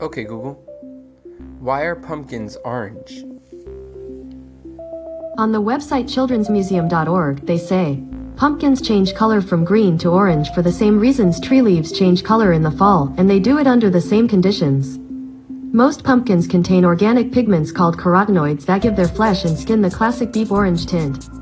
Okay, Google. Why are pumpkins orange? On the website childrensmuseum.org, they say, Pumpkins change color from green to orange for the same reasons tree leaves change color in the fall, and they do it under the same conditions. Most pumpkins contain organic pigments called carotenoids that give their flesh and skin the classic deep orange tint.